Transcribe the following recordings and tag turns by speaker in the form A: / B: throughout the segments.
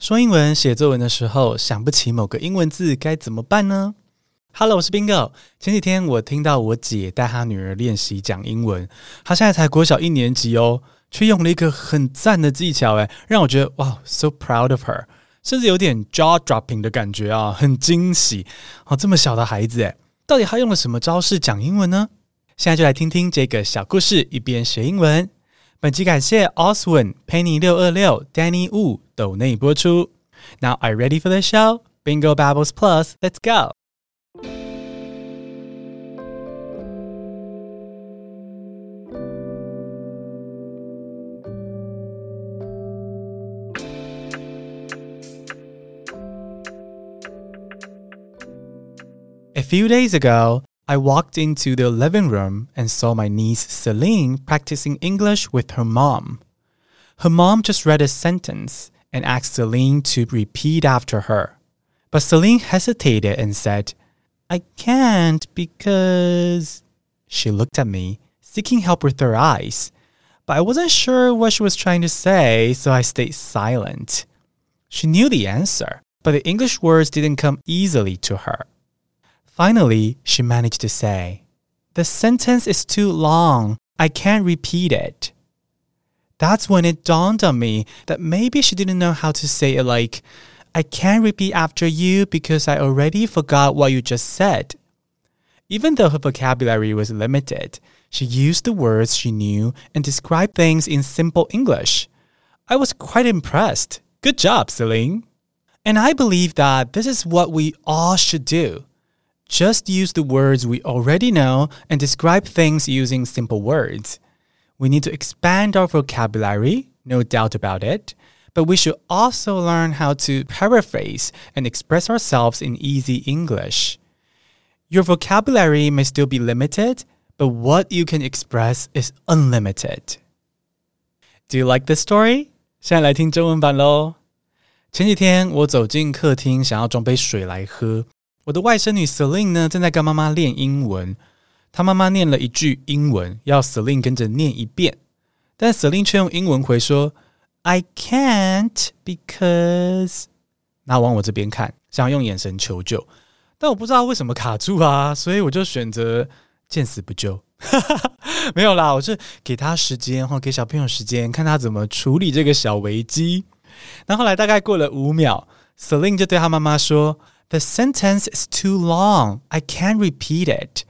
A: 说英文写作文的时候，想不起某个英文字该怎么办呢？Hello，我是 Bingo。前几天我听到我姐带她女儿练习讲英文，她现在才国小一年级哦，却用了一个很赞的技巧，诶，让我觉得哇，so proud of her，甚至有点 jaw dropping 的感觉啊，很惊喜哦，这么小的孩子，诶，到底她用了什么招式讲英文呢？现在就来听听这个小故事，一边学英文。本期感谢 Oswin、Penny 六二六、Danny Wu 抖内播出。Now are you ready for the show? Bingo Babbles Plus, let's go! A few days ago, I walked into the living room and saw my niece Celine practicing English with her mom. Her mom just read a sentence and asked Celine to repeat after her. But Celine hesitated and said, I can't because. She looked at me, seeking help with her eyes, but I wasn't sure what she was trying to say, so I stayed silent. She knew the answer, but the English words didn't come easily to her. Finally, she managed to say, The sentence is too long. I can't repeat it. That's when it dawned on me that maybe she didn't know how to say it like, I can't repeat after you because I already forgot what you just said. Even though her vocabulary was limited, she used the words she knew and described things in simple English. I was quite impressed. Good job, Celine. And I believe that this is what we all should do. Just use the words we already know and describe things using simple words. We need to expand our vocabulary, no doubt about it, but we should also learn how to paraphrase and express ourselves in easy English. Your vocabulary may still be limited, but what you can express is unlimited. Do you like this story? 现在来听中文版喽。前几天我走进客厅，想要装杯水来喝。 我的外甥女 Celine 呢，正在跟妈妈练英文。她妈妈念了一句英文，要 Celine 跟着念一遍，但 Celine 却用英文回说：“I can't because…… 那往我这边看，想要用眼神求救，但我不知道为什么卡住啊，所以我就选择见死不救。没有啦，我是给他时间，或给小朋友时间，看他怎么处理这个小危机。那后来大概过了五秒，Celine 就对他妈妈说。The sentence is too long. I can't repeat it.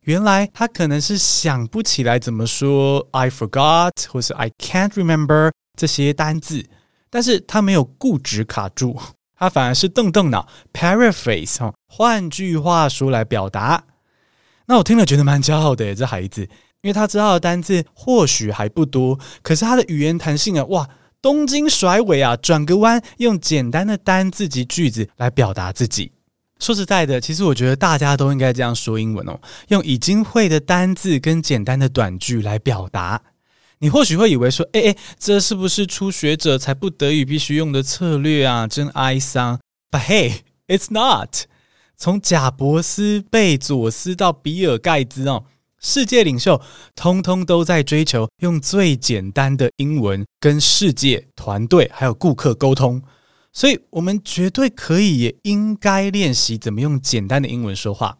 A: 原来他可能是想不起来怎么说 I forgot 或是 I can't remember 这些单字，但是他没有固执卡住，他反而是动动脑 paraphrase 换句话说来表达。那我听了觉得蛮骄傲的，这孩子，因为他知道的单字或许还不多，可是他的语言弹性啊，哇！ 东京甩尾啊，转个弯，用简单的单字及句子来表达自己。说实在的，其实我觉得大家都应该这样说英文哦，用已经会的单字跟简单的短句来表达。你或许会以为说，哎哎，这是不是初学者才不得已必须用的策略啊？真哀伤。But hey, it's not。从贾伯斯、贝佐斯到比尔盖茨哦。世界领袖通通都在追求用最简单的英文跟世界、团队还有顾客沟通，所以我们绝对可以也应该练习怎么用简单的英文说话。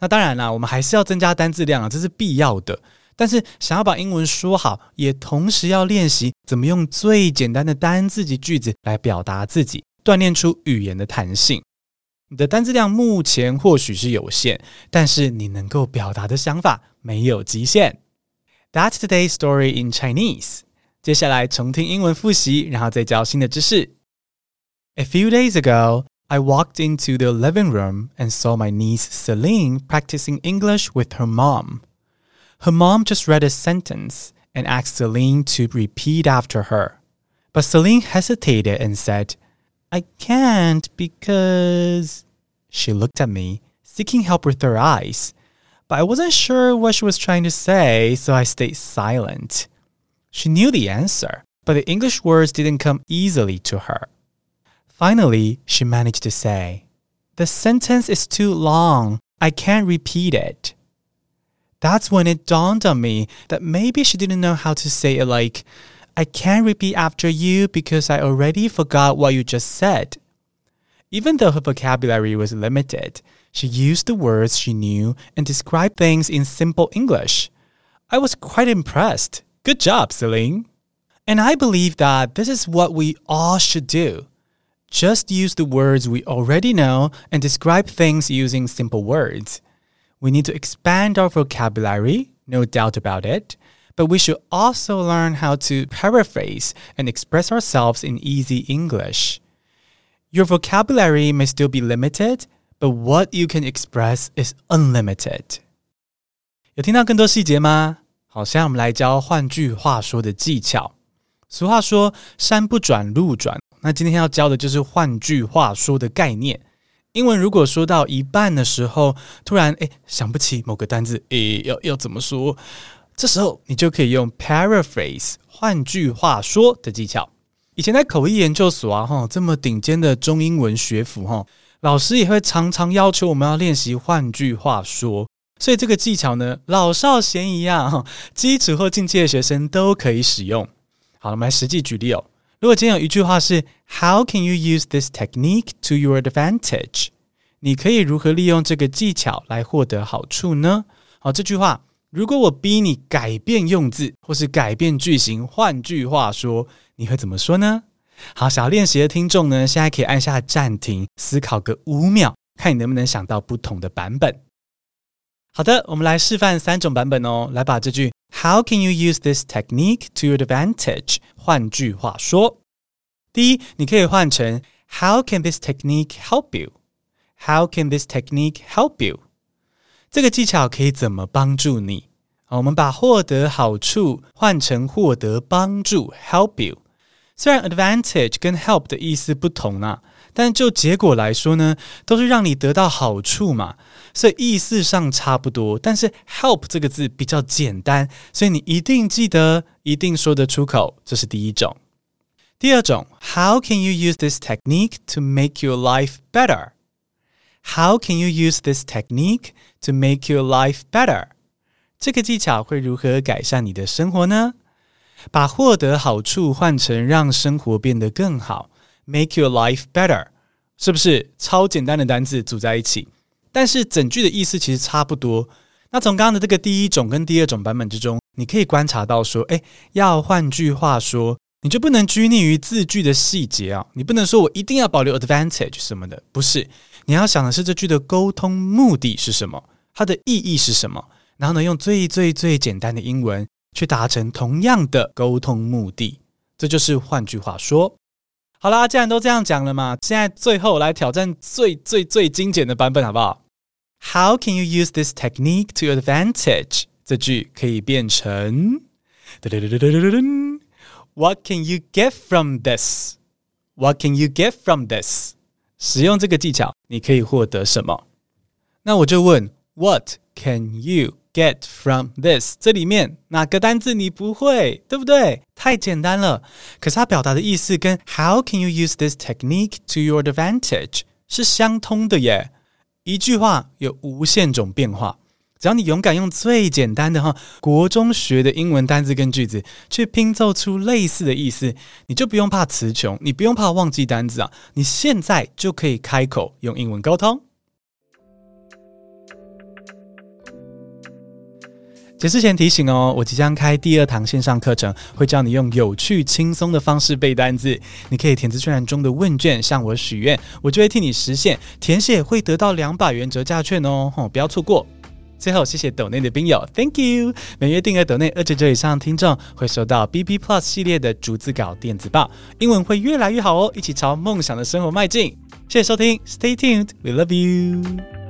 A: 那当然啦，我们还是要增加单字量啊，这是必要的。但是想要把英文说好，也同时要练习怎么用最简单的单字及句子来表达自己，锻炼出语言的弹性。你的单字量目前或许是有限，但是你能够表达的想法没有极限。That's today's story in Chinese。接下来重听英文复习，然后再教新的知识。A few days ago, I walked into the living room and saw my niece Celine practicing English with her mom. Her mom just read a sentence and asked Celine to repeat after her. But Celine hesitated and said, I can't because she looked at me, seeking help with her eyes, but I wasn't sure what she was trying to say, so I stayed silent. She knew the answer, but the English words didn't come easily to her. Finally, she managed to say, The sentence is too long. I can't repeat it. That's when it dawned on me that maybe she didn't know how to say it like, I can't repeat after you because I already forgot what you just said. Even though her vocabulary was limited, she used the words she knew and described things in simple English. I was quite impressed. Good job, Celine. And I believe that this is what we all should do. Just use the words we already know and describe things using simple words. We need to expand our vocabulary, no doubt about it, but we should also learn how to paraphrase and express ourselves in easy English. Your vocabulary may still be limited, but what you can express is unlimited. 有听到更多细节吗？好，现在我们来教换句话说的技巧。俗话说“山不转路转”，那今天要教的就是换句话说的概念。英文如果说到一半的时候，突然诶想不起某个单字，诶要要怎么说？ 这时候你就可以用 paraphrase 换句话说的技巧。以前在口译研究所啊，哈这么顶尖的中英文学府哈，老师也会常常要求我们要练习换句话说。所以这个技巧呢，老少咸宜啊，哈，基础或进阶的学生都可以使用。好，我们来实际举例哦。如果今天有一句话是 “How can you use this technique to your advantage？” 你可以如何利用这个技巧来获得好处呢？好，这句话如果我逼你改变用字或是改变句型，换句话说，你会怎么说呢？好，想要练习的听众呢，现在可以按下暂停，思考个五秒，看你能不能想到不同的版本。好的，我们来示范三种版本哦。来把这句 How can you use this technique to your advantage？换句话说，第一，你可以换成 How can this technique help you？How can this technique help you？这个技巧可以怎么帮助你？我们把获得好处换成获得帮助，help you。虽然 advantage 跟 help 的意思不同、啊。但就结果来说呢，都是让你得到好处嘛，所以意思上差不多。但是 help 这个字比较简单，所以你一定记得，一定说得出口。这是第一种。第二种，How can you use this technique to make your life better? How can you use this technique to make your life better? 这个技巧会如何改善你的生活呢？把获得好处换成让生活变得更好。Make your life better，是不是超简单的单字组在一起？但是整句的意思其实差不多。那从刚刚的这个第一种跟第二种版本之中，你可以观察到说，诶，要换句话说，你就不能拘泥于字句的细节啊，你不能说我一定要保留 advantage 什么的，不是。你要想的是这句的沟通目的是什么，它的意义是什么，然后呢，用最最最简单的英文去达成同样的沟通目的，这就是换句话说。好啦，既然都这样讲了嘛，现在最后来挑战最最最精简的版本，好不好？How can you use this technique to advantage？这句可以变成：What can you get from this？What can you get from this？使用这个技巧，你可以获得什么？那我就问：What can you？Get from this，这里面哪个单字你不会，对不对？太简单了。可是它表达的意思跟 How can you use this technique to your advantage 是相通的耶。一句话有无限种变化，只要你勇敢用最简单的哈国中学的英文单字跟句子去拼凑出类似的意思，你就不用怕词穷，你不用怕忘记单字啊，你现在就可以开口用英文沟通。解释前提醒哦，我即将开第二堂线上课程，会教你用有趣轻松的方式背单字。你可以填资讯栏中的问卷向我许愿，我就会替你实现。填写会得到两百元折价券哦，吼，不要错过。最后，谢谢抖内的兵友，Thank you。每月订阅抖内二九九以上的听众会收到 B B Plus 系列的逐字稿电子报，英文会越来越好哦，一起朝梦想的生活迈进。谢谢收听，Stay tuned，We love you。